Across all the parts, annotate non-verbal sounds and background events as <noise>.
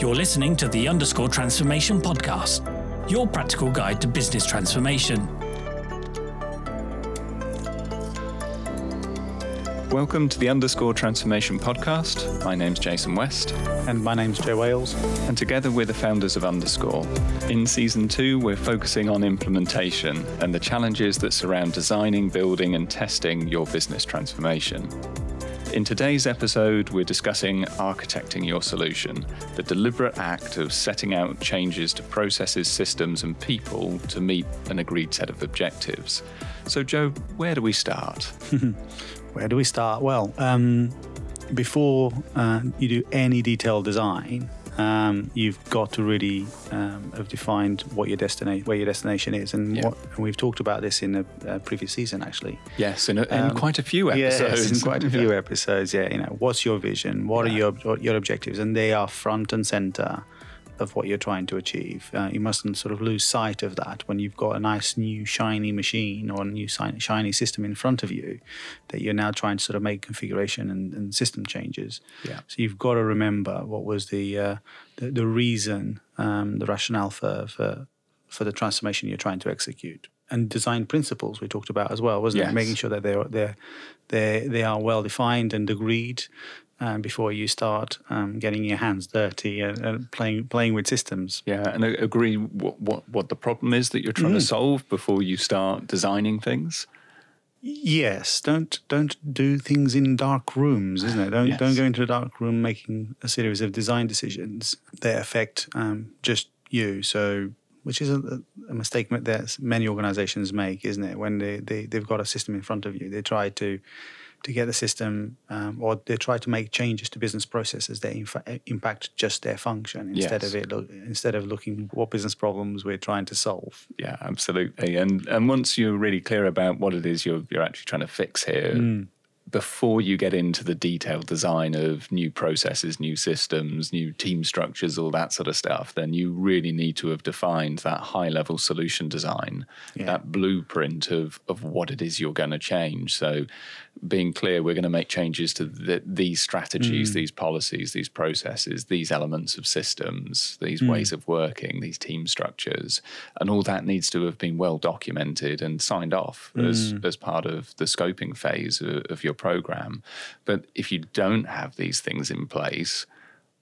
You're listening to the Underscore Transformation Podcast, your practical guide to business transformation. Welcome to the Underscore Transformation Podcast. My name's Jason West. And my name's Joe Wales. And together we're the founders of Underscore. In season two, we're focusing on implementation and the challenges that surround designing, building, and testing your business transformation. In today's episode, we're discussing architecting your solution, the deliberate act of setting out changes to processes, systems, and people to meet an agreed set of objectives. So, Joe, where do we start? <laughs> where do we start? Well, um, before uh, you do any detailed design, um, you've got to really um, have defined what your destination, where your destination is, and, yeah. what, and we've talked about this in a, a previous season, actually. Yes, in, a, in um, quite a few episodes. Yes, in quite a few <laughs> episodes. Yeah, you know, what's your vision? What yeah. are your your objectives? And they are front and center of what you're trying to achieve. Uh, you mustn't sort of lose sight of that when you've got a nice new shiny machine or a new shiny system in front of you that you're now trying to sort of make configuration and, and system changes. Yeah. So you've got to remember what was the uh, the, the, reason, um, the rationale for, for for the transformation you're trying to execute. And design principles we talked about as well, wasn't yes. it? Making sure that they're they're they they are well defined and agreed um, before you start um, getting your hands dirty and, and, playing playing with systems. Yeah, and agree what, what, what the problem is that you're trying mm. to solve before you start designing things. Yes, don't don't do things in dark rooms, isn't it? Don't yes. don't go into a dark room making a series of design decisions that affect um, just you. So, which is a, a, mistake that many organisations make, isn't it? When they, they they've got a system in front of you, they try to to get the system, um, or they try to make changes to business processes that infa- impact just their function instead yes. of it. Lo- instead of looking what business problems we're trying to solve. Yeah, absolutely. And and once you're really clear about what it is you're you're actually trying to fix here, mm before you get into the detailed design of new processes, new systems, new team structures, all that sort of stuff, then you really need to have defined that high level solution design, yeah. that blueprint of, of what it is you're going to change. So, being clear, we're going to make changes to the, these strategies, mm. these policies, these processes, these elements of systems, these mm. ways of working, these team structures, and all that needs to have been well documented and signed off mm. as, as part of the scoping phase of, of your program. But if you don't have these things in place,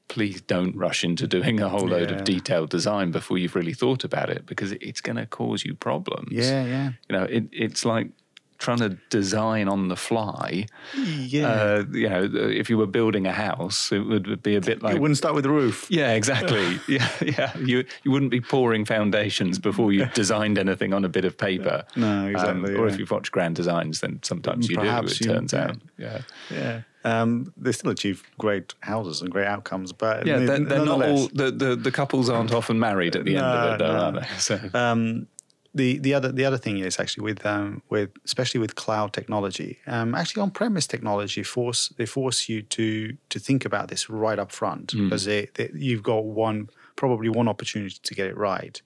please don't rush into doing a whole load yeah. of detailed design before you've really thought about it because it's going to cause you problems. Yeah, yeah. You know, it, it's like trying to design on the fly. Yeah. Uh, you know, if you were building a house, it would be a bit like. It wouldn't start with the roof. Yeah, exactly. <laughs> yeah, yeah. You you wouldn't be pouring foundations before you <laughs> designed anything on a bit of paper. No, exactly. Um, or if you've watched Grand Designs, then sometimes you Perhaps do. It turns yeah. out. Yeah. Yeah. Um, they still achieve great houses and great outcomes, but yeah, they're, they're not all the, the, the couples aren't often married at the no, end of it, though, no. are they? <laughs> So. Um, the the other the other thing is actually with um, with especially with cloud technology, um, actually on premise technology force they force you to to think about this right up front mm. because they, they, you've got one probably one opportunity to get it right.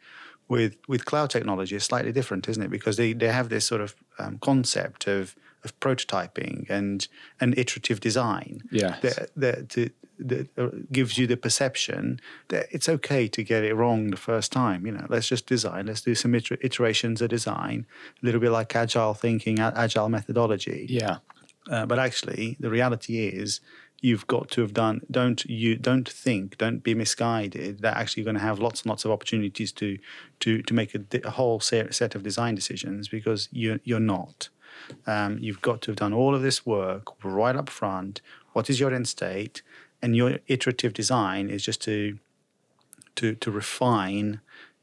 With with cloud technology, it's slightly different, isn't it? Because they, they have this sort of um, concept of of prototyping and and iterative design. Yeah, that, that to, that uh, gives you the perception that it's okay to get it wrong the first time. You know, let's just design. Let's do some iterations of design, a little bit like agile thinking, agile methodology. Yeah. Uh, but actually, the reality is you've got to have done don't you don't think don't be misguided that actually you're going to have lots and lots of opportunities to to to make a, a whole set of design decisions because you you're not um, you've got to have done all of this work right up front. What is your end state? And your iterative design is just to to to refine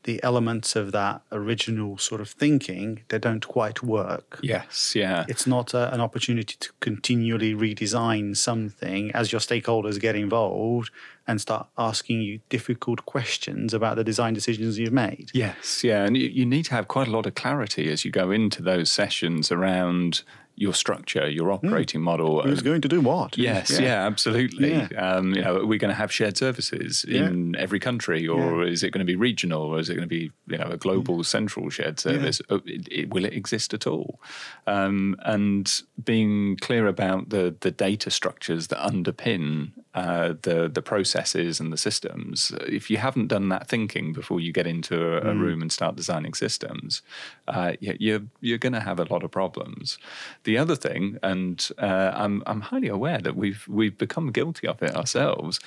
the elements of that original sort of thinking that don't quite work. Yes, yeah. It's not a, an opportunity to continually redesign something as your stakeholders get involved and start asking you difficult questions about the design decisions you've made. Yes, yeah. And you, you need to have quite a lot of clarity as you go into those sessions around your structure, your operating model. Who's going to do what? Yes, yeah, absolutely. Yeah. Um, you know, are we going to have shared services in every country, or is it going to be regional, or is it going to be you know a global central shared service? Uh, It, it, will it exist at all? Um, and being clear about the the data structures that underpin uh, the the processes and the systems. If you haven't done that thinking before you get into a, a room and start designing systems, uh, you- you're you're going to have a lot of problems. The other thing, and uh, I'm I'm highly aware that we've we've become guilty of it ourselves.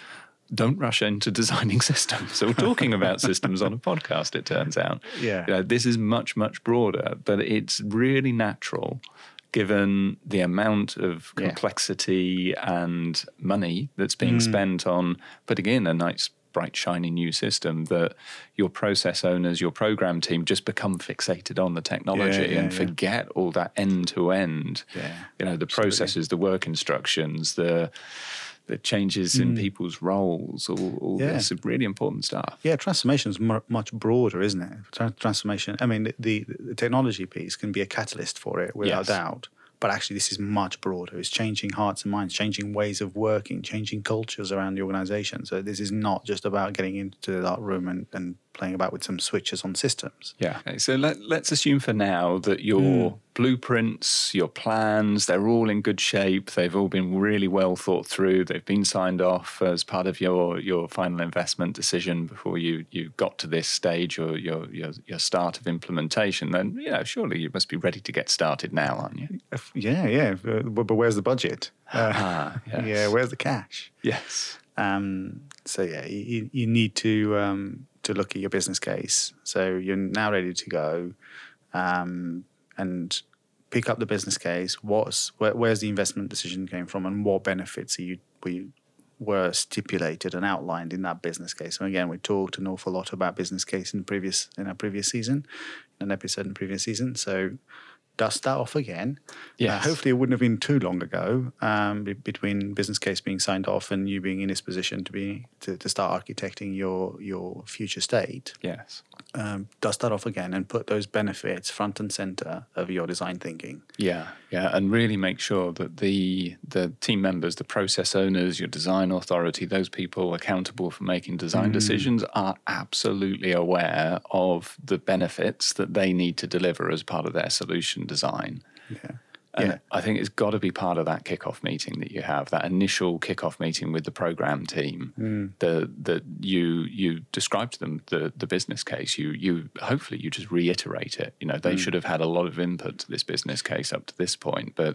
Don't rush into designing <laughs> systems. So we're talking about <laughs> systems on a podcast. It turns out, Yeah. You know, this is much much broader, but it's really natural given the amount of Yeah. complexity and money that's being spent on putting in a nice bright shiny new system that your process owners your program team just become fixated on the technology yeah, and yeah. forget all that end to end Yeah, you know the processes the work instructions the the changes in mm. people's roles all, all Yeah. this really important stuff Yeah, transformation is mu- much broader, isn't it? Tra- transformation. I mean, the, the technology piece can be a catalyst for it, without Yes. doubt. But actually, this is much broader. It's changing hearts and minds, changing ways of working, changing cultures around the organization. So this is not just about getting into that room and, and playing about with some switches on systems. Yeah. Okay, so let, let's assume for now that your blueprints, your plans, they're all in good shape. They've all been really well thought through. They've been signed off as part of your, your final investment decision before you, you got to this stage or your, your, your start of implementation. Then, you know, surely you must be ready to get started now, aren't you? Yeah, yeah. uh, But, but where's the budget? Uh, Ah, <laughs> yes. Yeah, where's the cash? Yes. Um, so yeah, you, you need to um, to look at your business case. So you're now ready to go, um, and pick up the business case. What's where, where's the investment decision came from, and what benefits are you were you, were stipulated and outlined in that business case. And again, we talked an awful lot about business case in the previous in our previous season, in an episode in the previous season. So dust that off again. Uh, hopefully, it wouldn't have been too long ago um, be- between business case being signed off and you being in this position to be to, to start architecting your your future state. Yes. Um, dust that off again and put those benefits front and center of your design thinking. Yeah, yeah, and really make sure that the the team members, the process owners, your design authority, those people accountable for making design decisions are absolutely aware of the benefits that they need to deliver as part of their solution design. Yeah. And Yeah. I think it's got to be part of that kickoff meeting that you have, that initial kickoff meeting with the program team. Mm. The that you you describe to them the the business case. You you hopefully you just reiterate it. You know they mm. should have had a lot of input to this business case up to this point, but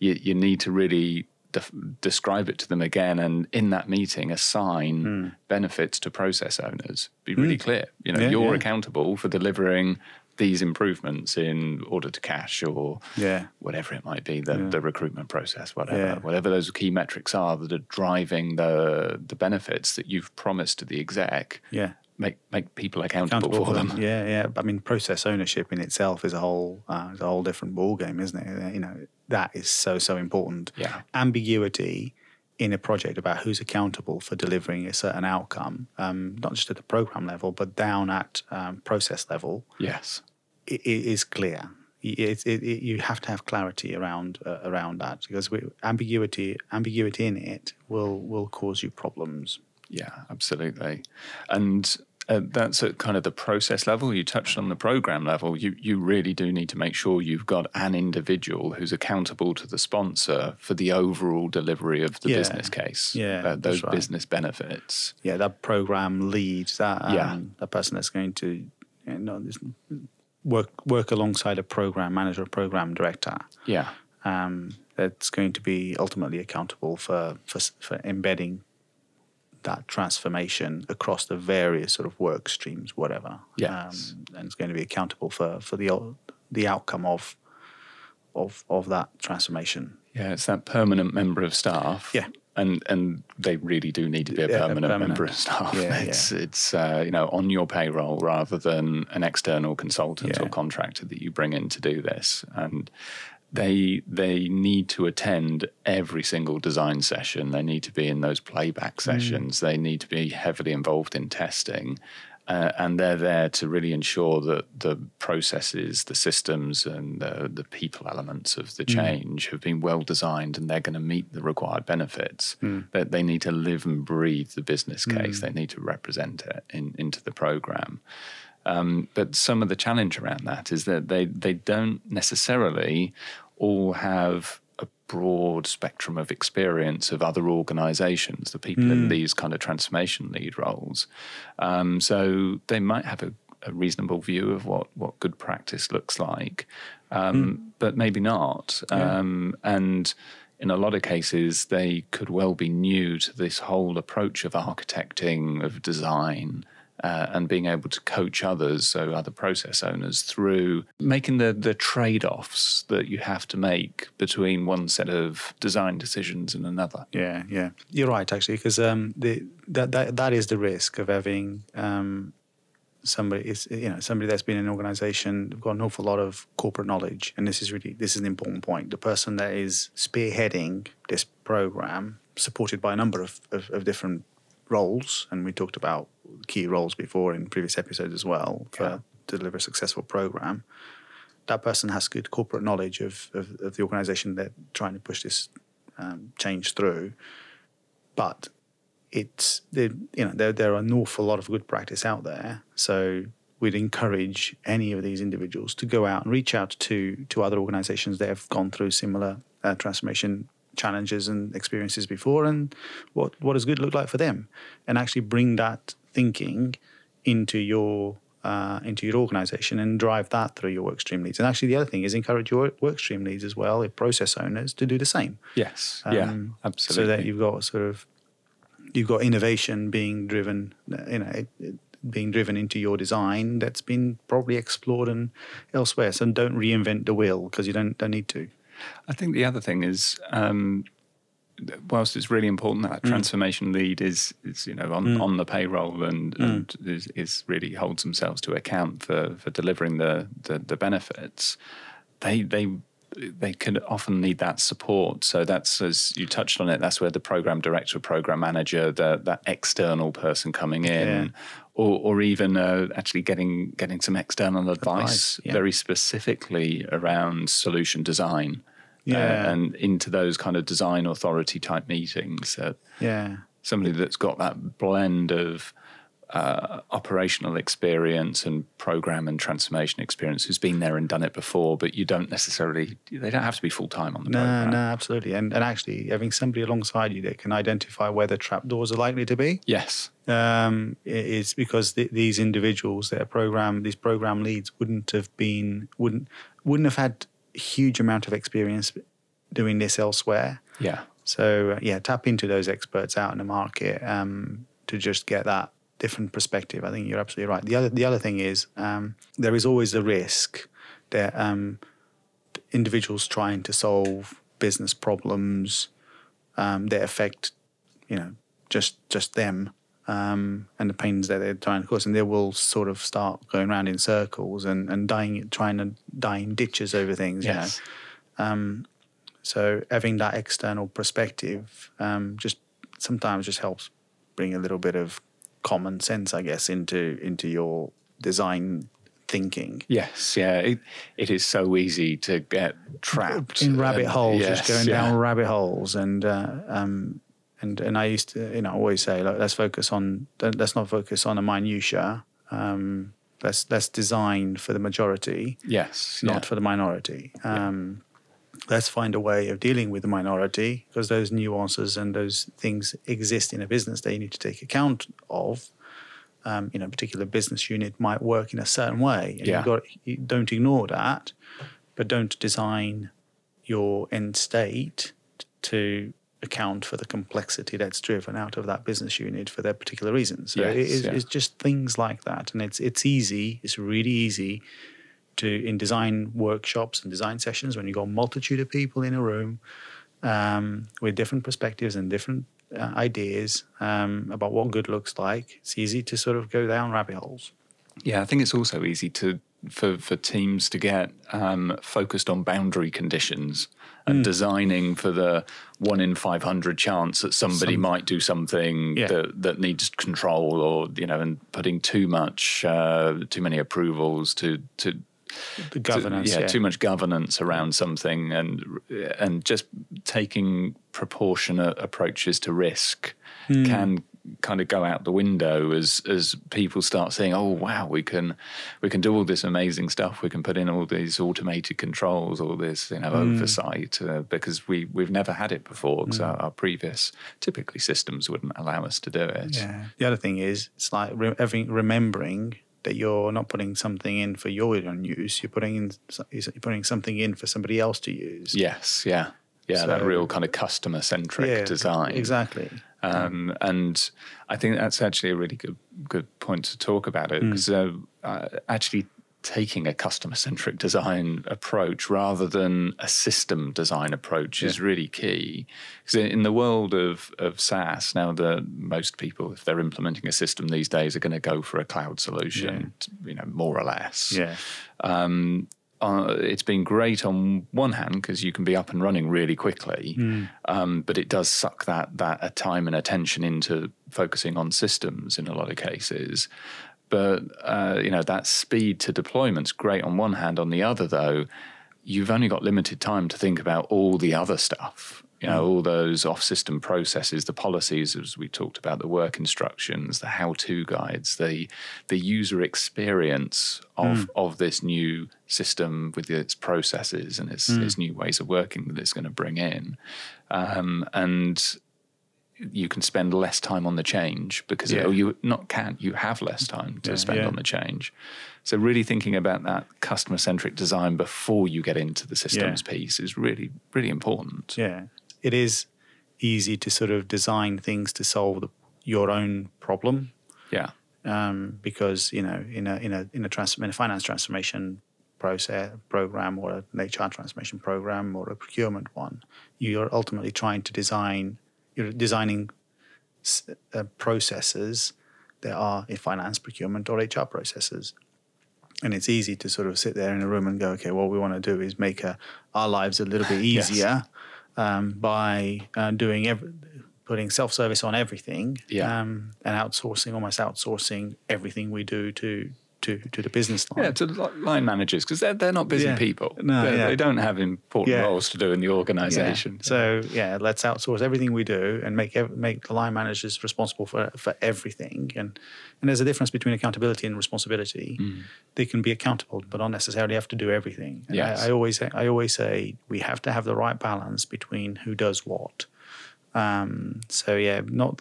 you you need to really. Def- describe it to them again, and in that meeting, assign mm. benefits to process owners. Be really clear. You know, Yeah, you're yeah. accountable for delivering these improvements in order to cash or Yeah. whatever it might be, the, the recruitment process, whatever, Yeah. whatever those key metrics are that are driving the the benefits that you've promised to the exec. Yeah. Make make people accountable, accountable for them. <laughs> Yeah, yeah. I mean, process ownership in itself is a whole uh, is a whole different ball game, isn't it? You know, that is so so important. Yeah. Ambiguity in a project about who's accountable for delivering a certain outcome, um, not just at the program level, but down at um, process level, Yes. i i- is clear. It, it, it, you have to have clarity around uh, around that because we, ambiguity ambiguity in it will will cause you problems. Yeah, absolutely. And uh, that's at kind of the process level. You touched on the program level. You you really do need to make sure you've got an individual who's accountable to the sponsor for the overall delivery of the Yeah. business case. Yeah, uh, those right. business benefits. yeah, that program lead, that um, Yeah. that person that's going to you know, this- work work alongside a program manager, a program director, Yeah, um, that's going to be ultimately accountable for, for for embedding that transformation across the various sort of work streams, whatever. Yes. Um, and it's going to be accountable for for the the outcome of of of that transformation. Yeah, it's that permanent member of staff. Yeah. And and they really do need to be a Yeah, permanent, permanent. member of staff. Yeah, it's it's uh, you know on your payroll rather than an external consultant Yeah. or contractor that you bring in to do this. And they they need to attend every single design session. They need to be in those playback Mm. sessions. They need to be heavily involved in testing. Uh, and they're there to really ensure that the processes, the systems, and the, the people elements of the change have been well designed and they're going to meet the required benefits. That they need to live and breathe the business case, they need to represent it in, into the program. Um, but some of the challenge around that is that they, they don't necessarily all have a broad spectrum of experience of other organizations, the people in these kind of transformation lead roles. Um, so they might have a, a reasonable view of what, what good practice looks like, um, but maybe not. Um, and in a lot of cases, they could well be new to this whole approach of architecting, of design, uh, and being able to coach others, so other process owners, through making the, the trade offs that you have to make between one set of design decisions and another. Yeah, yeah, you're right actually, because um, that, that that is the risk of having um, somebody is you know somebody that's been in an organization they've got an awful lot of corporate knowledge, and this is really this is an important point. The person that is spearheading this program, supported by a number of, of, of different roles, and we talked about key roles before in previous episodes as well for Yeah. to deliver a successful program. That person has good corporate knowledge of, of, of the organization they're trying to push this um, change through. But it's there, you know there there are an awful lot of good practice out there. So we'd encourage any of these individuals to go out and reach out to to other organizations that have gone through similar uh, transformation challenges and experiences before and what what does good look like for them and actually bring that thinking into your uh, into your organization and drive that through your work stream leads and actually the other thing is encourage your work stream leads as well your process owners to do the same Yes. yeah. um, Absolutely. so that you've got sort of you've got innovation being driven you know being driven into your design that's been probably explored and elsewhere so don't reinvent the wheel because you don't don't need to I think the other thing is, um, whilst it's really important that that mm. transformation lead is, is you know on, mm. on the payroll and, mm. and is, is really holds themselves to account for, for delivering the, the the benefits, they they they can often need that support. So that's as you touched on it. That's where the program director, program manager, the, that external person coming in. Yeah. Or, or even uh, actually getting getting some external advice, Advice, yeah. very specifically around solution design, uh, Yeah. and into those kind of design authority type meetings. That yeah somebody that's got that blend of uh, operational experience and program and transformation experience who's been there and done it before, but you don't necessarily they don't have to be full time on the no program. no absolutely and and actually having somebody alongside you that can identify where the trapdoors are likely to be Yes. um, is because th- these individuals that are program these program leads wouldn't have been wouldn't wouldn't have had huge amount of experience doing this elsewhere Yeah. So uh, yeah, tap into those experts out in the market um, to just get that different perspective. I think you're absolutely right. The other the other thing is um, there is always a risk that um, individuals trying to solve business problems um, that affect you know just just them um, and the pains that they're trying to cause, and they will sort of start going around in circles and and dying trying to die in ditches over things. You know. Yes. So having that external perspective um, just sometimes just helps bring a little bit of common sense, I guess, into into your design thinking. Yes. Yeah. It, it is so easy to get trapped In rabbit holes, yes, just going yeah. down rabbit holes, and uh, um, and and I used to, you know, always say, like, let's focus on, let's not focus on the minutia. Um, let's let's design for the majority, Yes. not yeah. for the minority. Um, Let's find a way of dealing with the minority because those nuances and those things exist in a business that you need to take account of. Um, you know, a particular business unit might work in a certain way, and Yeah. you've got you don't ignore that, but don't design your end state to account for the complexity that's driven out of that business unit for their particular reasons. So it Yes, is, yeah. it's just things like that, and it's it's easy. It's really easy to in design workshops and design sessions when you got a multitude of people in a room um, with different perspectives and different uh, ideas um, about what good looks like. It's easy to sort of go down rabbit holes. Yeah, I think it's also easy to for for teams to get um, focused on boundary conditions and Hmm. designing for the one in five hundred chance that somebody might do something Yeah. that that needs control, or you know, and putting too much uh, too many approvals to to The governance. yeah, yeah. too much governance around something, and and just taking proportionate approaches to risk Hmm. can kind of go out the window as as people start saying, "Oh wow, we can we can do all this amazing stuff. We can put in all these automated controls, all this you know Hmm. oversight uh, because we we've never had it before because our, our previous typically systems wouldn't allow us to do it." Yeah. The other thing is, it's like re- every, remembering that you're not putting something in for your own use. You're putting in you're putting something in for somebody else to use. Yes, yeah, yeah, that real kind of customer centric Yeah, design. Exactly. Um, and I think that's actually a really good good point to talk about it because uh, uh, actually taking a customer centric design approach rather than a system design approach is really key. Because in the world of, of SaaS, now the most people, if they're implementing a system these days, are going to go for a cloud solution, you know, more or less. Yeah. um, uh, it's been great on one hand because you can be up and running really quickly, um, but it does suck that that uh, time and attention into focusing on systems in a lot of cases. But uh, you know that speed to deployment's great on one hand. On the other, though, you've only got limited time to think about all the other stuff. You know, all those off-system processes, the policies, as we talked about, the work instructions, the how-to guides, the the user experience of of this new system with its processes and its, its new ways of working that it's going to bring in, um, and you can spend less time on the change because Yeah. oh, you not can you have less time to Yeah, spend yeah. on the change. So really thinking about that customer centric design before you get into the systems piece is really really important. Yeah. It is easy to sort of design things to solve the, your own problem Yeah. um, because you know in a in a in a, trans- in a finance transformation process program or an HR transformation program or a procurement one, you're ultimately trying to design. You're designing s- uh, processes that are in finance, procurement, or HR processes. And it's easy to sort of sit there in a room and go, okay, what we want to do is make uh our lives a little bit <laughs> Yes. Um, by uh, doing every, putting self service on everything Yeah. um, and outsourcing, almost outsourcing everything we do to to, to the business line. Yeah, to line managers because they're they're not busy Yeah. people. No, yeah. they don't have important Yeah. roles to do in the Yeah. organisation. So yeah, let's outsource everything we do and make make the line managers responsible for for everything. And and there's a difference between accountability and responsibility. Mm. They can be accountable, but not necessarily have to do everything. And Yes. I, I always I always say we have to have the right balance between who does what. Um, so yeah, not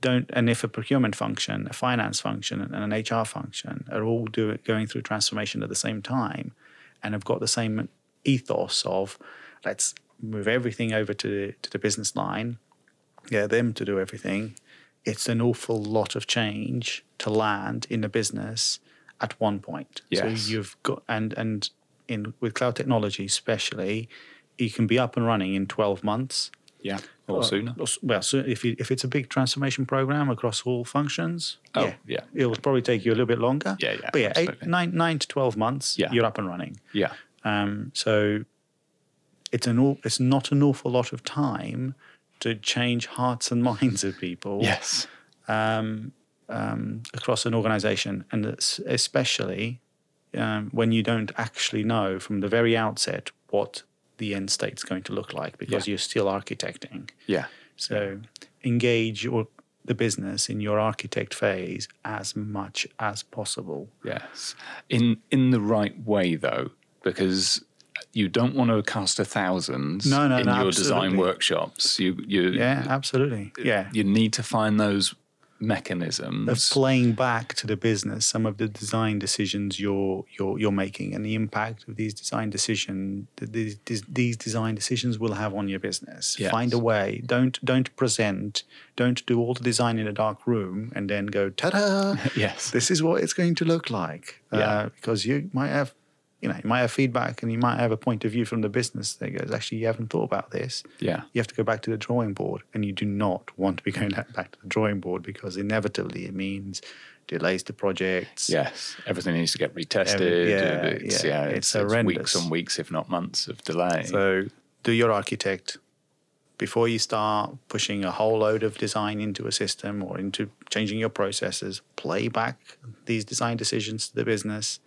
don't and if a procurement function, a finance function, and an HR function are all do, going through transformation at the same time, and have got the same ethos of let's move everything over to the, to the business line, get them to do everything. It's an awful lot of change to land in a business at one point. Yes. So you've got and and in with cloud technology especially, you can be up and running in twelve months yeah, or sooner. or Well, so if you, if it's a big transformation program across all functions, Oh, yeah, yeah. it will probably take you a little bit longer. Yeah, yeah, But yeah, eight, nine, nine to twelve months, Yeah. you're up and running. Yeah, Um, so it's an it's not an awful lot of time to change hearts and <laughs> minds of people yes, um, um, across an organization, and especially um, when you don't actually know from the very outset what the end state's going to look like because Yeah. you're still architecting. yeah, So engage your, the business in your architect phase as much as possible. yes. In in the right way though, because you don't want to cast a thousand No, no, in no, your design workshops. You you Yeah, absolutely. Yeah. you need to find those Mechanisms of playing back to the business some of the design decisions you're you're you're making and the impact of these design decision these, these design decisions will have on your business. Yes. Find a way. Don't don't present. Don't do all the design in a dark room and then go ta-da. <laughs> Yes. This is what it's going to look like. Yeah. Uh, because you might have you know, you might have feedback and you might have a point of view from the business that goes, actually, you haven't thought about this. Yeah. You have to go back to the drawing board, and you do not want to be <laughs> going back to the drawing board because inevitably it means delays to projects. Yes, everything needs to get retested. Every- yeah, it's, yeah, yeah, it's it's, it's weeks and weeks, if not months, of delay. So do your architect before you start pushing a whole load of design into a system or into changing your processes. Play back these design decisions to the business.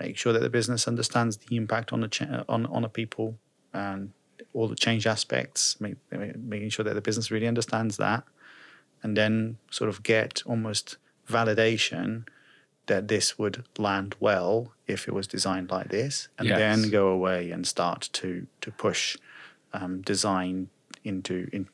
Make sure that the business understands the impact on the cha- on on the people and all the change aspects. Make, making sure that the business really understands that, and then sort of get almost validation that this would land well if it was designed like this, and Yes. then go away and start to to push um, design into in,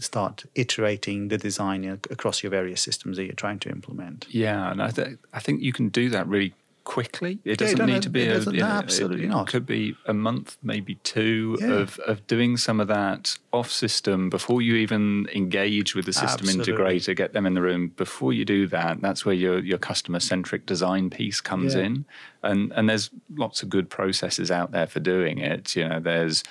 start iterating the design across your various systems that you're trying to implement. Yeah, and I, th- I think you can do that really quickly. It doesn't no, need to be it a, you know, it- absolutely it, not. could be a month, maybe two Yeah. of, of doing some of that off system before you even engage with the system Absolutely. integrator, get them in the room. Before you do that, that's where your, your customer centric design piece comes Yeah. in. And, and there's lots of good processes out there for doing it. You know, there's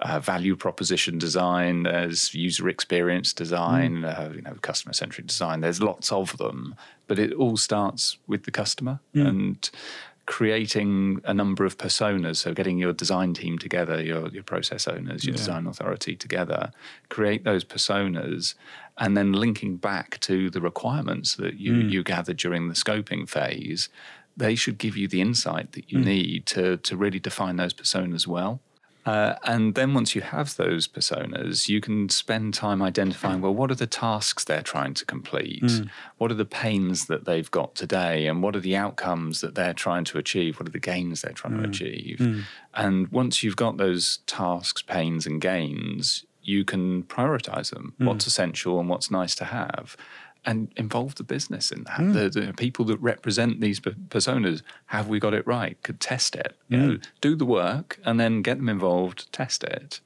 uh, value proposition design, there's user experience design, uh, you know, customer centric design. There's lots of them, but it all starts with the customer and creating a number of personas. So getting your design team together, your your process owners, your design authority together, create those personas, and then linking back to the requirements that you you gather during the scoping phase. They should give you the insight that you need to to really define those personas well. Uh, and then once you have those personas, you can spend time identifying well, what are the tasks they're trying to complete? Mm. What are the pains that they've got today? And what are the outcomes that they're trying to achieve? What are the gains they're trying to mm. achieve? Mm. And once you've got those tasks, pains, and gains, you can prioritize them what's essential and what's nice to have. And involve the business in that. Hmm. The, the people that represent these personas, have we got it right? Could test it. You know, hmm. do the work and then get them involved, test it.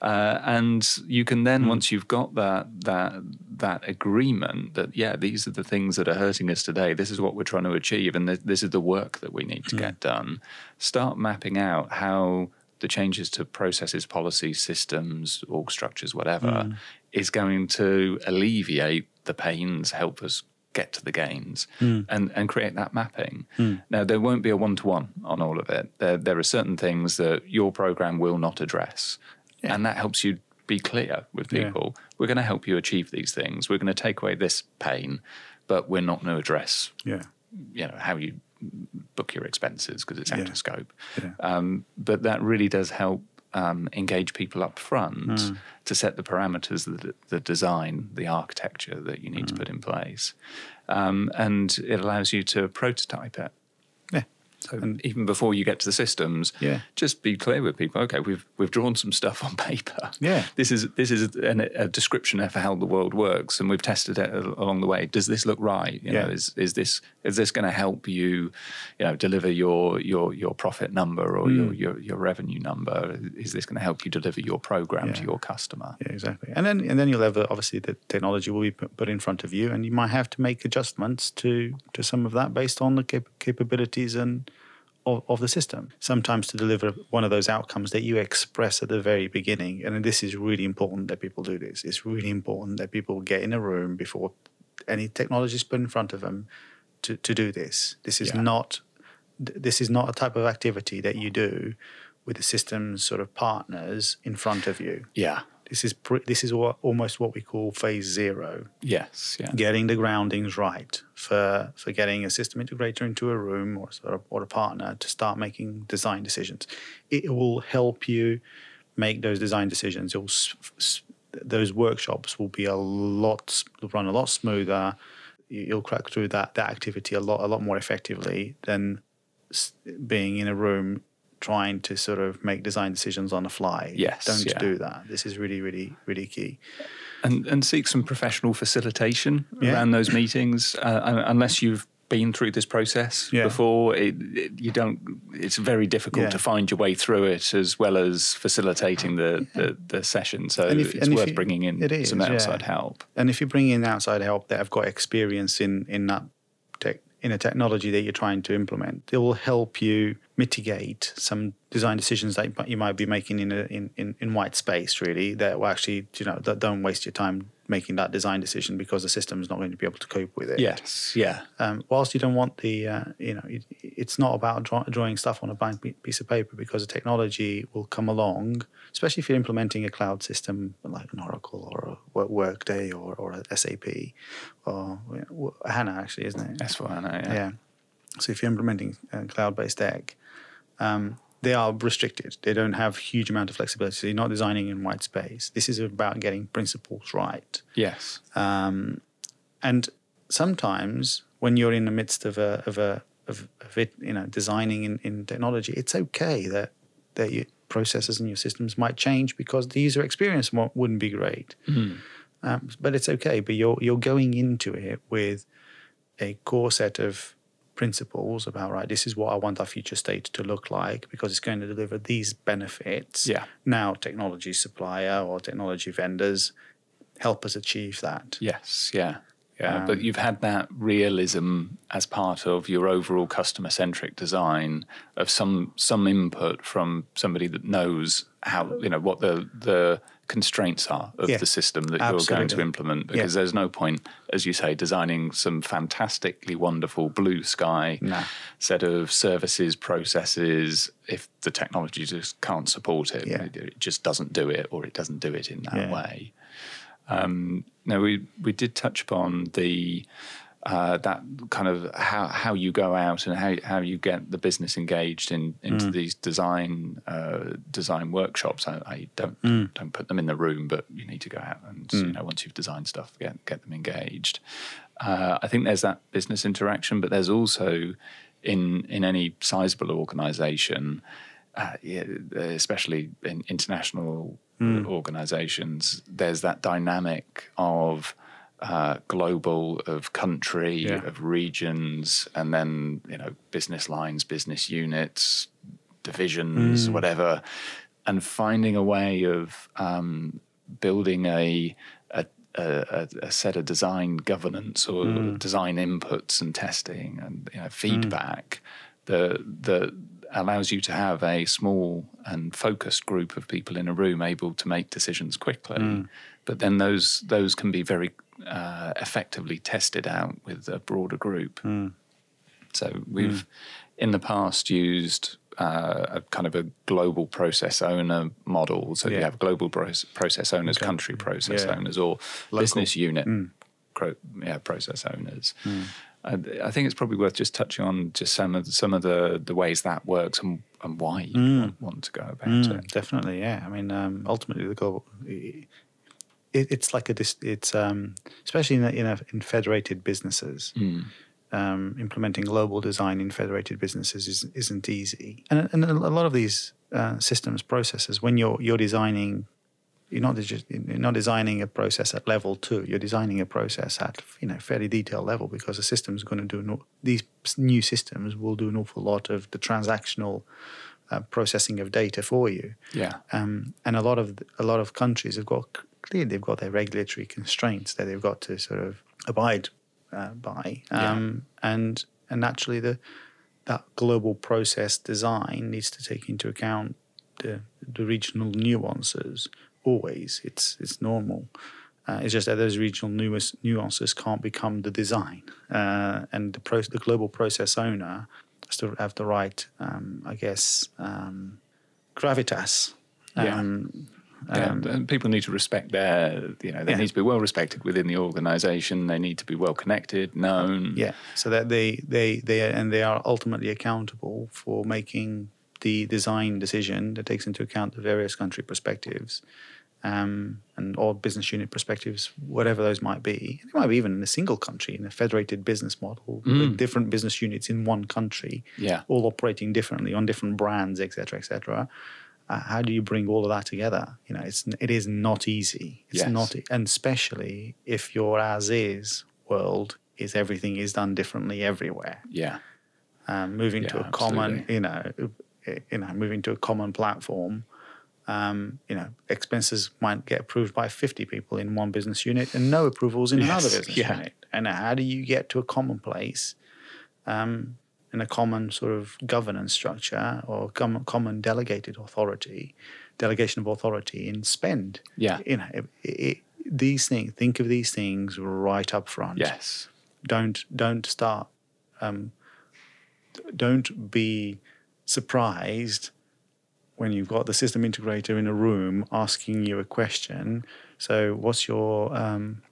Uh, and you can then, hmm. once you've got that that that agreement that yeah, these are the things that are hurting us today. This is what we're trying to achieve, and th- this is the work that we need to get done. Start mapping out how the changes to processes, policies, systems, org structures, whatever, is going to alleviate the pains, help us get to the gains, and and create that mapping. Now there won't be a one to one on all of it. There there are certain things that your program will not address, and that helps you be clear with Yeah. people. We're going to help you achieve these things. We're going to take away this pain, but we're not going to address Yeah. you know how you book your expenses because it's out Yeah. of scope. Yeah. Um, but that really does help um, engage people up front Hmm. to set the parameters, the, the design, the architecture that you need Hmm. to put in place, um, and it allows you to prototype it. Yeah. So even before you get to the systems, Yeah. just be clear with people. Okay, we've we've drawn some stuff on paper. Yeah. this is this is an, a description of how the world works, and we've tested it along the way. Does this look right? You know, Yeah. is is this is this going to help you, you know, deliver your your your profit number or Mm. your, your your revenue number? Is this going to help you deliver your program to your customer? Yeah, exactly. And then and then you'll have uh, obviously the technology will be put put in front of you, and you might have to make adjustments to to some of that based on the cap- capabilities and of, of the system. Sometimes to deliver one of those outcomes that you express at the very beginning, and this is really important that people do this. It's really important that people get in a room before any technology is put in front of them to, to do this. This is Yeah. not this is not a type of activity that you do with the system's sort of partners in front of you. Yeah. This is pre- this is what, almost what we call phase zero, Yes. Yeah. getting the groundings right for for getting a system integrator into a room or or a partner to start making design decisions. It will help you make those design decisions. It'll, those workshops will be a lot run a lot smoother. You- You'll crack through that that activity a lot a lot more effectively than being in a room trying to sort of make design decisions on the fly. Yes, don't yeah. do that. This is really really really key. and, and seek some professional facilitation Yeah. around those meetings. Uh, unless you've been through this process Yeah. before, it, it, you don't. It's very difficult Yeah. to find your way through it, as well as facilitating the the, the session. So if- it's worth you- bringing in it some is, yeah. outside help. And if you bring in outside help that have got experience in in that in a technology that you're trying to implement. It will help you mitigate some design decisions that you might be making in a, in, in, in white space, really, that will actually, you know, that don't waste your time making that design decision because the system is not going to be able to cope with it. Yes, yeah. Um, whilst you don't want the, uh, you know, it, it's not about draw, drawing stuff on a blank piece of paper because the technology will come along, especially if you're implementing a cloud system like an Oracle or a Workday or, or a SAP or HANA, actually, isn't it? That's what HANA, yeah. yeah. So if you're implementing a cloud-based tech, um, they are restricted. They don't have huge amount of flexibility. So you're not designing in white space. This is about getting principles right. Yes. Um, and sometimes when you're in the midst of a of a of, of it, you know, designing in, in technology, it's okay that that your processes and your systems might change because the user experience wouldn't be great. Mm. Um, but it's okay. But you're you're going into it with a core set of principles about right this is what i want our future state to look like because it's going to deliver these benefits. Yeah. Now technology supplier or technology vendors help us achieve that. Yes yeah. Yeah um, but you've had that realism as part of your overall customer centric design of some some input from somebody that knows how you know what the the constraints are of yeah, the system that absolutely. you're going to implement because yeah. there's no point as you say designing some fantastically wonderful blue sky no. set of services processes if the technology just can't support it yeah. it, it, just doesn't do it or it doesn't do it in that way um, now we we did touch upon the uh, that kind of how how you go out and how how you get the business engaged in into mm. these design uh, design workshops. I, I don't mm. don't put them in the room, but you need to go out and mm. you know once you've designed stuff, get get them engaged. Uh, I think there's that business interaction, but there's also in in any sizable organisation, uh, yeah, especially in international mm. organisations, there's that dynamic of uh, global, of country, yeah. of regions, and then you know business lines, business units, divisions, mm. whatever, and finding a way of um, building a, a a, a, set of design governance or mm. design inputs and testing and you know, feedback mm. that that allows you to have a small and focused group of people in a room able to make decisions quickly. Mm. But then those those can be very uh, effectively tested out with a broader group. Mm. So we've mm. in the past used uh, a kind of a global process owner model. So yeah. you have global process owners, okay. country process yeah. owners, or Local. business unit mm. pro- yeah, process owners. Mm. I, I think it's probably worth just touching on just some of the, some of the, the ways that works and, and why you mm. want, to go about mm, it. Definitely, yeah. I mean, um, ultimately, the global it, it's like a it's um, especially in a, in, a, in federated businesses. Mm. Um, implementing global design in federated businesses is, isn't easy, and, and a lot of these uh, systems processes, when you're you're designing, you're not just you're not designing a process at level two. You're designing a process at you know fairly detailed level because the system is going to do no, these new systems will do an awful lot of the transactional uh, processing of data for you. Yeah, um, and a lot of a lot of countries have got clearly they've got their regulatory constraints that they've got to sort of abide uh, by, um, yeah. and and naturally the that global process design needs to take into account the the regional nuances. Always, it's it's normal. Uh, it's just that those regional nuances can't become the design, uh, and the, pro- the global process owner has to have the right, um, I guess, um, gravitas. Um, yeah, and people need to respect their, you know, they yeah. need to be well respected within the organisation. They need to be well connected, known. Yeah, so that they they they are, and they are ultimately accountable for making the design decision that takes into account the various country perspectives, um, and all business unit perspectives, whatever those might be. It might be even in a single country, in a federated business model, mm. with different business units in one country, yeah, all operating differently on different brands, etc., etc how do you bring all of that together? You know, it's it is not easy. It's yes. not, and especially if your as is world is everything is done differently everywhere. Yeah, um, moving yeah, to a common, you know, you know, moving to a common platform. Um, you know, expenses might get approved by 50 people in one business unit and no approvals in yes. another business yeah. unit. And how do you get to a common place um, in a common sort of governance structure or com- common delegated authority, delegation of authority in spend. Yeah. You know, it, it, these things. Think of these things right up front. Yes. Don't don't start. Um, don't be surprised when you've got the system integrator in a room asking you a question. So, what's your um,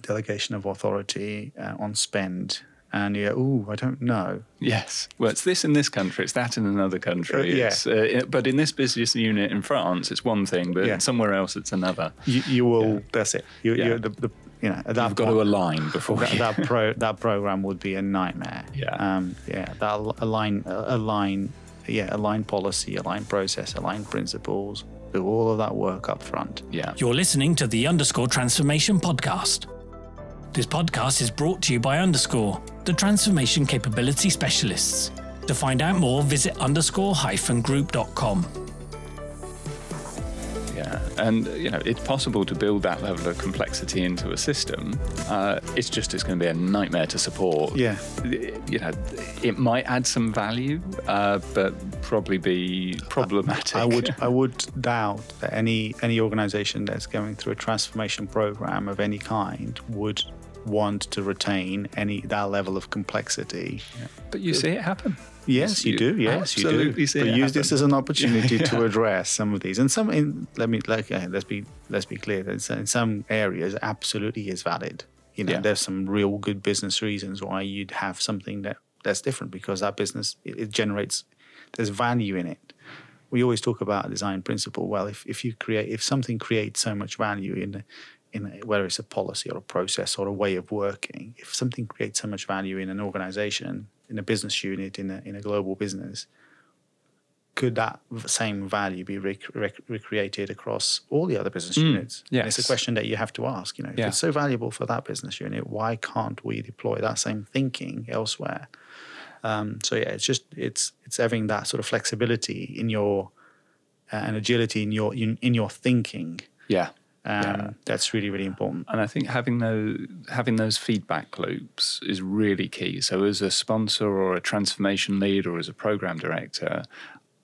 delegation of authority uh, on spend? And you go, oh, I don't know. Yes. Well, it's this in this country, it's that in another country. Uh, yeah. It's, uh, but in this business unit in France, it's one thing, but Yeah. somewhere else, it's another. You, you will. That's it. You, Yeah. you, the, the, you know, at that You've got to align before. that, that <laughs> pro that program would be a nightmare. Yeah. Um, yeah. That align uh, align yeah align policy, align process, align principles. Do all of that work up front. yeah. You're listening to the Underscore Transformation Podcast. This podcast is brought to you by Underscore, the transformation capability specialists. To find out more, visit underscore hyphen group.com. Yeah, and you know it's possible to build that level of complexity into a system. Uh, it's just it's going to be a nightmare to support. Yeah. you know, it might add some value, uh, but probably be problematic. I would <laughs> I would doubt that any any organization that's going through a transformation program of any kind would want to retain any that level of complexity. but you see it happen. Yes, you, You do. Yes, you do. see But use this as an opportunity <laughs> to address some of these, and some. In, let me like uh, let's be let's be clear. that In some areas, absolutely is valid. You know, Yeah. there's some real good business reasons why you'd have something that that's different because that business it, it generates there's value in it. We always talk about design principle. Well, if, if you create if something creates so much value in in whether it's a policy or a process or a way of working, if something creates so much value in an organization, in a business unit, in a in a global business, could that same value be rec- rec- recreated across all the other business units? And it's a question that you have to ask. You know, if Yeah. it's so valuable for that business unit, why can't we deploy that same thinking elsewhere? Um, so yeah, it's just it's it's having that sort of flexibility in your uh, and agility in your in, in your thinking. Yeah. Um, Yeah. That's really really important. And I think having those having those feedback loops is really key. So as a sponsor or a transformation lead or as a program director,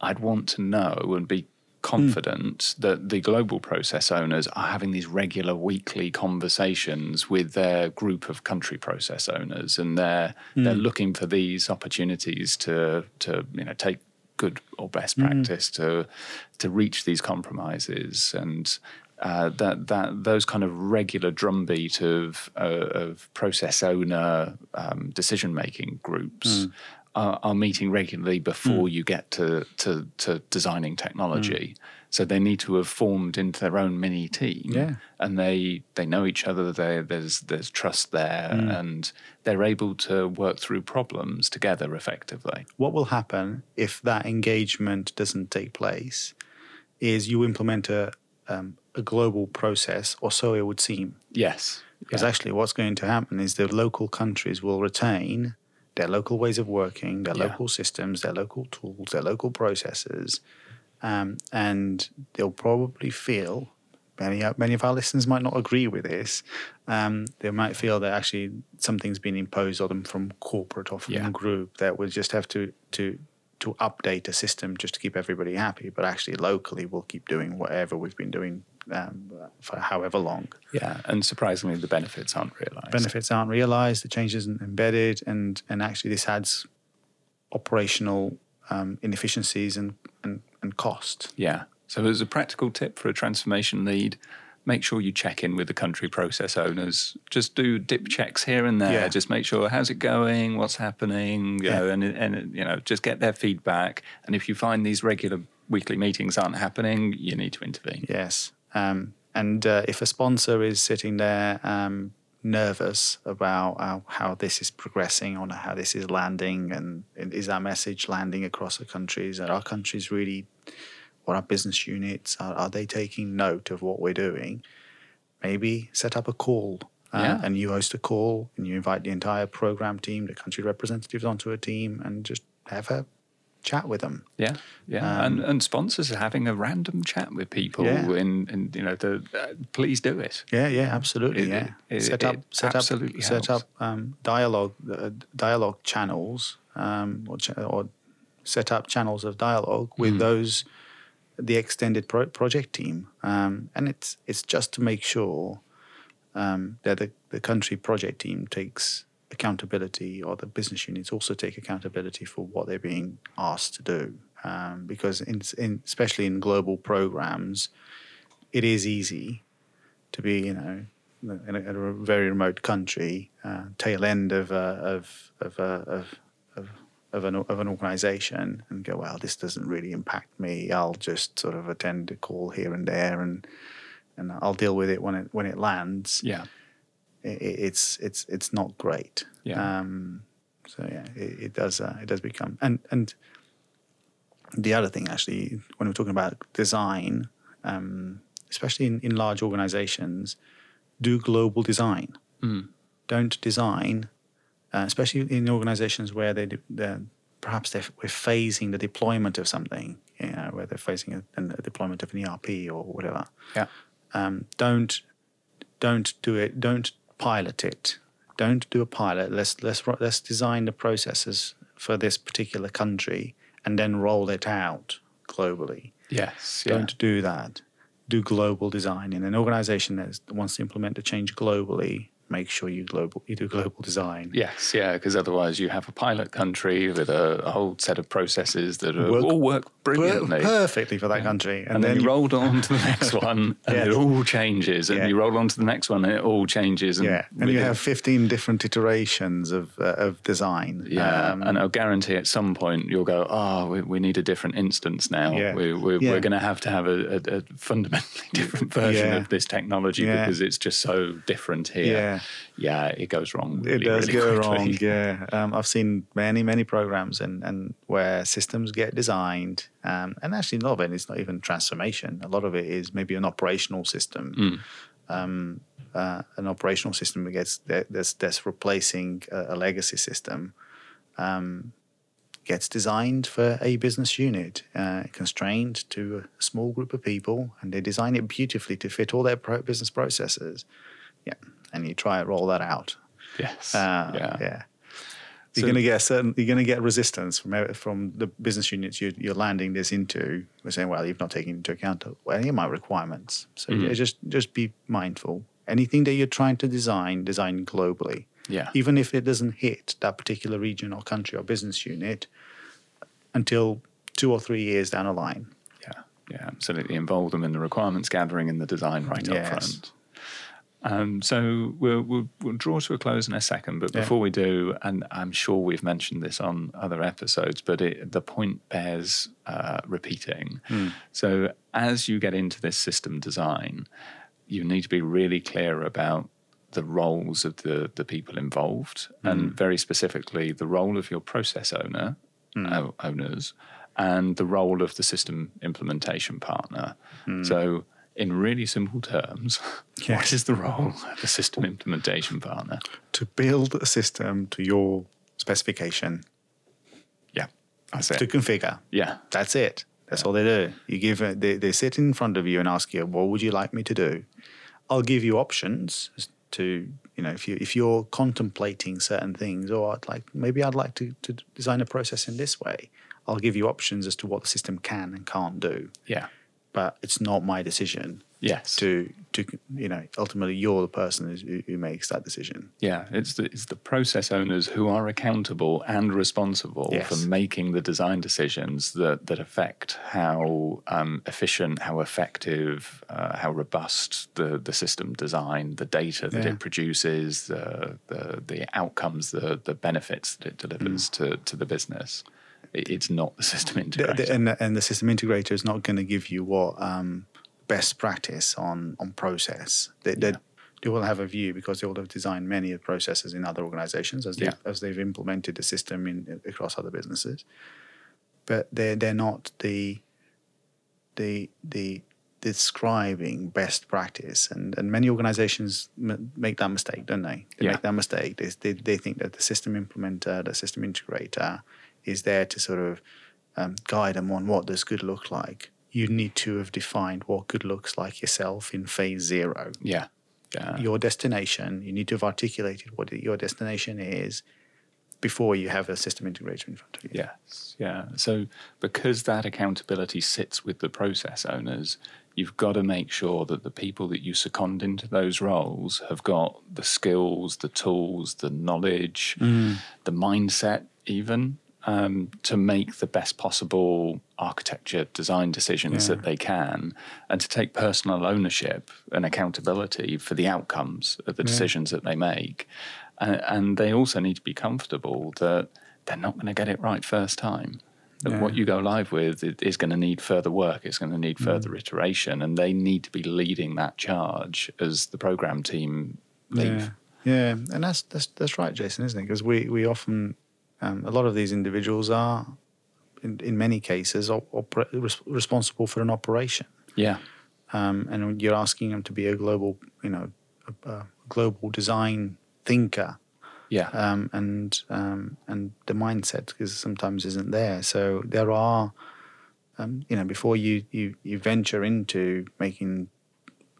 I'd want to know and be confident hmm. that the global process owners are having these regular weekly conversations with their group of country process owners and they're hmm. they're looking for these opportunities to to you know take good or best hmm. practice to to reach these compromises and uh, that that those kind of regular drumbeat of uh, of process owner um, decision making groups are, are meeting regularly before you get to, to to designing technology. So they need to have formed into their own mini team, Yeah. and they they know each other. They, there's there's trust there, and they're able to work through problems together effectively. What will happen if that engagement doesn't take place? Is you implement a um, a global process, or so it would seem. Yes, Because actually, what's going to happen is the local countries will retain their local ways of working, their Yeah. local systems, their local tools, their local processes, um, and they'll probably feel. Many, many of our listeners might not agree with this. Um, they might feel that actually something's been imposed on them from corporate or from Yeah. group that we just have to to to update a system just to keep everybody happy. But actually, locally, we'll keep doing whatever we've been doing um, for however long yeah, and surprisingly, the benefits aren't realised. benefits aren't realized, the change isn't embedded, and and actually this adds operational um, inefficiencies and, and and cost. Yeah. So, as a practical tip for a transformation lead, make sure you check in with the country process owners. Just do dip checks here and there. Yeah. Just make sure how's it going, what's happening, you Yeah. know, and and you know, just get their feedback. And if you find these regular weekly meetings aren't happening, you need to intervene. Yes, um, and uh, if a sponsor is sitting there um, nervous about uh, how this is progressing or how this is landing, and, and is our message landing across the countries? Are our countries really, what our business units, are, are they taking note of what we're doing? Maybe set up a call. Uh, Yeah. And you host a call and you invite the entire program team, the country representatives onto a team, and just have a chat with them. Yeah, yeah, and and sponsors are having a random chat with people, Um, Yeah. in, in you know, the uh, please do it. Yeah, yeah, absolutely. It- yeah, it- set up, set absolutely up, set up um, dialogue, uh, dialogue channels, um, or, ch- or set up channels of dialogue with those the extended pro- project team, um, and it's it's just to make sure um, that the, the country project team takes accountability, or the business units also take accountability for what they're being asked to do. Um, because in, in especially in global programs, it is easy to be, you know, in a, in a very remote country, uh, tail end of a, of of a, of of of an of an organisation, and go, well, this doesn't really impact me. I'll just sort of attend a call here and there, and and I'll deal with it when it when it lands. Yeah, It, it's it's it's not great. Yeah. Um, so yeah, it, it does uh, it does become and and the other thing actually when we're talking about design, um, especially in, in large organizations, do global design. Don't design, uh, especially in organizations where they do, they're, perhaps they're, we're phasing the deployment of something, you know, where they're phasing a, a deployment of an ERP or whatever. yeah, Um, don't don't do it. Don't pilot it. Don't do a pilot. Let's let's let's design the processes for this particular country and then roll it out globally. yes. Don't do that. Do global design in an organization that wants to implement a change globally. Make sure you global you do global design. Yes, yeah, because otherwise you have a pilot country with a, a whole set of processes that are, Work all work brilliantly. perfectly for that country, and, then, you rolled on to the <laughs> next one, and Yes. it all changes. And Yeah. you roll on to the next one, and it all changes. And yeah, and you have fifteen different iterations of uh, of design. Yeah, Um, and I'll guarantee at some point you'll go, oh, we, we need a different instance now. Yeah. We, we, Yeah. We're going to have to have a, a, a fundamentally <laughs> different version Yeah. of this technology Yeah. because it's just so different here. Yeah. It goes wrong. Really, it does really go quickly. wrong. <laughs> Yeah, um, I've seen many, many programs and and where systems get designed, um, and actually a lot of it is not even transformation. A lot of it is maybe an operational system. Mm. Um, uh, an operational system that gets that, that's that's replacing a, a legacy system. Um, gets designed for a business unit, uh, constrained to a small group of people, and they design it beautifully to fit all their pro- business processes. Yeah, and you try and roll that out. Yes. Uh, yeah. yeah. You're So- going to get certain. You're going to get resistance from from the business units you're, you're landing this into. We're saying, well, you've not taken into account any of my requirements. So Mm-hmm. yeah, just just be mindful. Anything that you're trying to design, design globally. Yeah. Even if it doesn't hit that particular region or country or business unit until two or three years down the line. Yeah, yeah, absolutely. Involve them in the requirements gathering and the design right up Yes. front. Um, so we'll, we'll, we'll draw to a close in a second, but Yeah. before we do, and I'm sure we've mentioned this on other episodes, but it, the point bears uh, repeating. Hmm. So as you get into this system design, you need to be really clear about the roles of the, the people involved, hmm. and very specifically the role of your process owner, o- owners, and the role of the system implementation partner. So, in really simple terms, <laughs> what Yes. is the role of the system implementation partner? To build a system to your specification Yeah, that's to it. configure. Yeah, That's it. That's all they do. You give they, they sit in front of you and ask you, "What would you like me to do?" I'll give you options to you know if you if you're contemplating certain things, or I'd like maybe I'd like to, to design a process in this way. I'll give you options as to what the system can and can't do, yeah, but it's not my decision yes. to to you know ultimately you're the person who, who makes that decision. Yeah, it's the, it's the process owners who are accountable and responsible Yes. for making the design decisions that, that affect how um, efficient, how effective, uh, how robust the, the system design, the data that Yeah. it produces, the, the, the outcomes, the, the benefits that it delivers to, to the business. It, it's not the system integrator. the- and, the- and the system integrator is not going to give you what um, best practice on on process. They, they, they will have a view because they will have designed many of processes in other organizations as they Yeah. as they've implemented the system in across other businesses. But they're they're not the the the describing best practice and, and many organizations m- make that mistake don't they they Yeah. make that mistake they, they, they think that the system implementer the system integrator is there to sort of um, guide them on what does good look like, you need to have defined what good looks like yourself in phase zero. Yeah. Yeah. Your destination, you need to have articulated what your destination is before you have a system integrator in front of you. Yes, yeah. So because that accountability sits with the process owners, you've got to make sure that the people that you second into those roles have got the skills, the tools, the knowledge, the mindset, even um, to make the best possible architecture design decisions Yeah. that they can, and to take personal ownership and accountability for the outcomes of the decisions that they make. And, and they also need to be comfortable that they're not going to get it right first time. That Yeah. what you go live with is going to need further work. It's going to need further iteration, and they need to be leading that charge as the program team leave. Yeah, yeah, and that's that's that's right, Jason, isn't it? Because we we often um, a lot of these individuals are, in in many cases, opera- res- responsible for an operation, Yeah, um, and you're asking them to be a global, you know, a, a global design thinker, yeah, um, and um, and the mindset because sometimes isn't there. So there are, um, you know, before you, you you venture into making,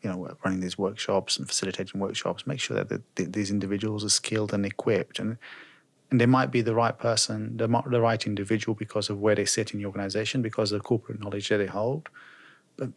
you know, running these workshops and facilitating workshops, make sure that the, the, these individuals are skilled and equipped, and and they might be the right person, the the right individual because of where they sit in the organization, because of the corporate knowledge that they hold, but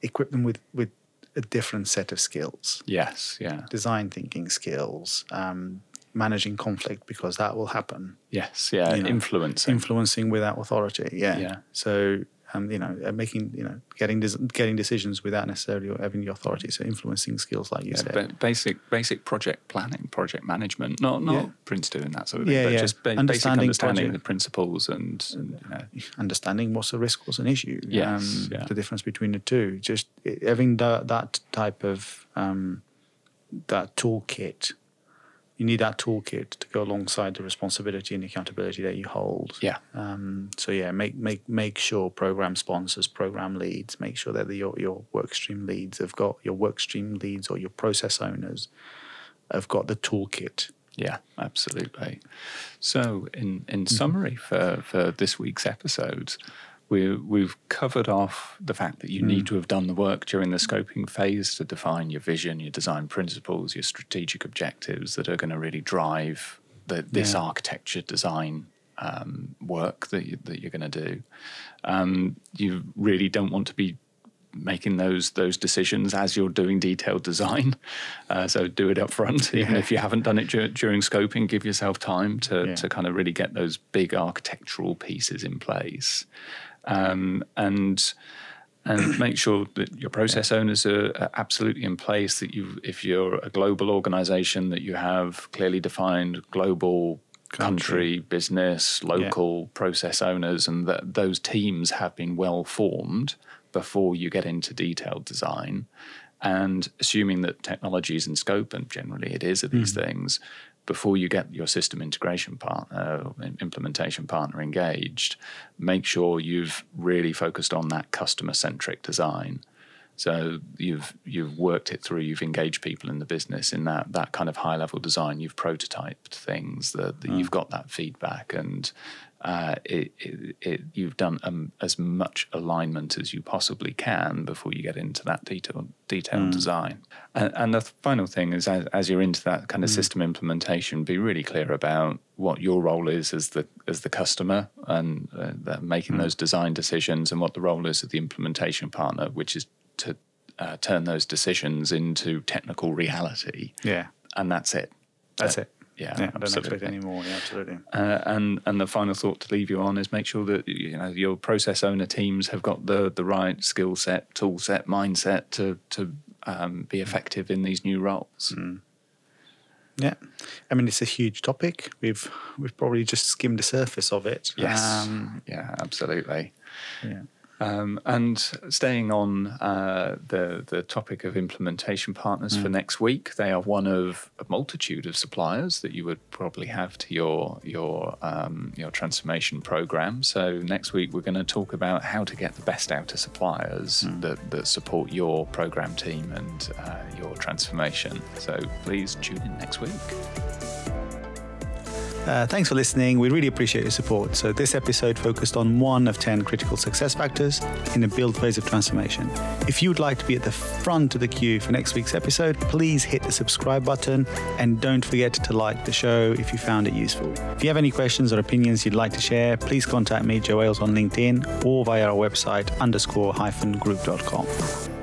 equip them with with a different set of skills yes, yeah, design thinking skills, um, managing conflict because that will happen. yes, yeah. You know, Influencing. Influencing without authority. Yeah. Yeah. So um, you know, uh, making you know, getting getting decisions without necessarily having the authority. So influencing skills, like you Yeah, said. ba- basic basic project planning, project management, not not Yeah. Prince doing that sort of thing, Yeah, but yeah. just ba- basic Understanding understanding project. the principles and, and you know, understanding what's a risk, what's an issue. um, yeah. The difference between the two. Just having that that type of um, that toolkit. You need that toolkit to go alongside the responsibility and accountability that you hold. yeah, Um, so yeah, make make make sure program sponsors, program leads, make sure that the, your your work stream leads have got your work stream leads or your process owners have got the toolkit. Yeah, absolutely. So, in in summary for for this week's episodes, we we've covered off the fact that you need to have done the work during the scoping phase to define your vision, your design principles, your strategic objectives that are going to really drive the, this Yeah. architecture design um, work that you, that you're going to do. Um, you really don't want to be making those those decisions as you're doing detailed design. <laughs> Uh, so do it up front, even Yeah. if you haven't done it dur- during scoping. Give yourself time to Yeah. to kind of really get those big architectural pieces in place, um, and and make sure that your process owners are, are absolutely in place. That you, if you're a global organization, that you have clearly defined global country, business, local process owners, and that those teams have been well formed before you get into detailed design. And assuming that technology is in scope, and generally it is of these things, before you get your system integration partner, uh, implementation partner engaged, make sure you've really focused on that customer centric design. So you've you've worked it through. You've engaged people in the business in that that kind of high level design. You've prototyped things that, that mm. you've got that feedback, and uh, it, it, it, you've done um, as much alignment as you possibly can before you get into that detailed detailed design. And, and the final thing is, as, as you're into that kind of system implementation, be really clear about what your role is as the as the customer and uh, making those design decisions, and what the role is of the implementation partner, which is to uh, turn those decisions into technical reality. Yeah, And that's it. that's Uh, it. Yeah, Yeah, I don't expect absolutely. any more. Yeah, absolutely. Uh, and and the final thought to leave you on is make sure that you know your process owner teams have got the the right skill set, tool set, mindset to to um, be effective in these new roles. Yeah, I mean it's a huge topic. We've we've probably just skimmed the surface of it. Yes, Um, yeah, absolutely. yeah. Um, and staying on uh, the the topic of implementation partners for next week, they are one of a multitude of suppliers that you would probably have to your your um, your transformation program. So next week we're going to talk about how to get the best out of suppliers that, that support your program team and uh, your transformation. So please tune in next week. Uh, thanks for listening. We really appreciate your support. So, this episode focused on one of 10 critical success factors in the build phase of transformation. If you'd like to be at the front of the queue for next week's episode, please hit the subscribe button and don't forget to like the show if you found it useful. If you have any questions or opinions you'd like to share, please contact me, Joe Ailes, on LinkedIn or via our website underscore hyphen group.com.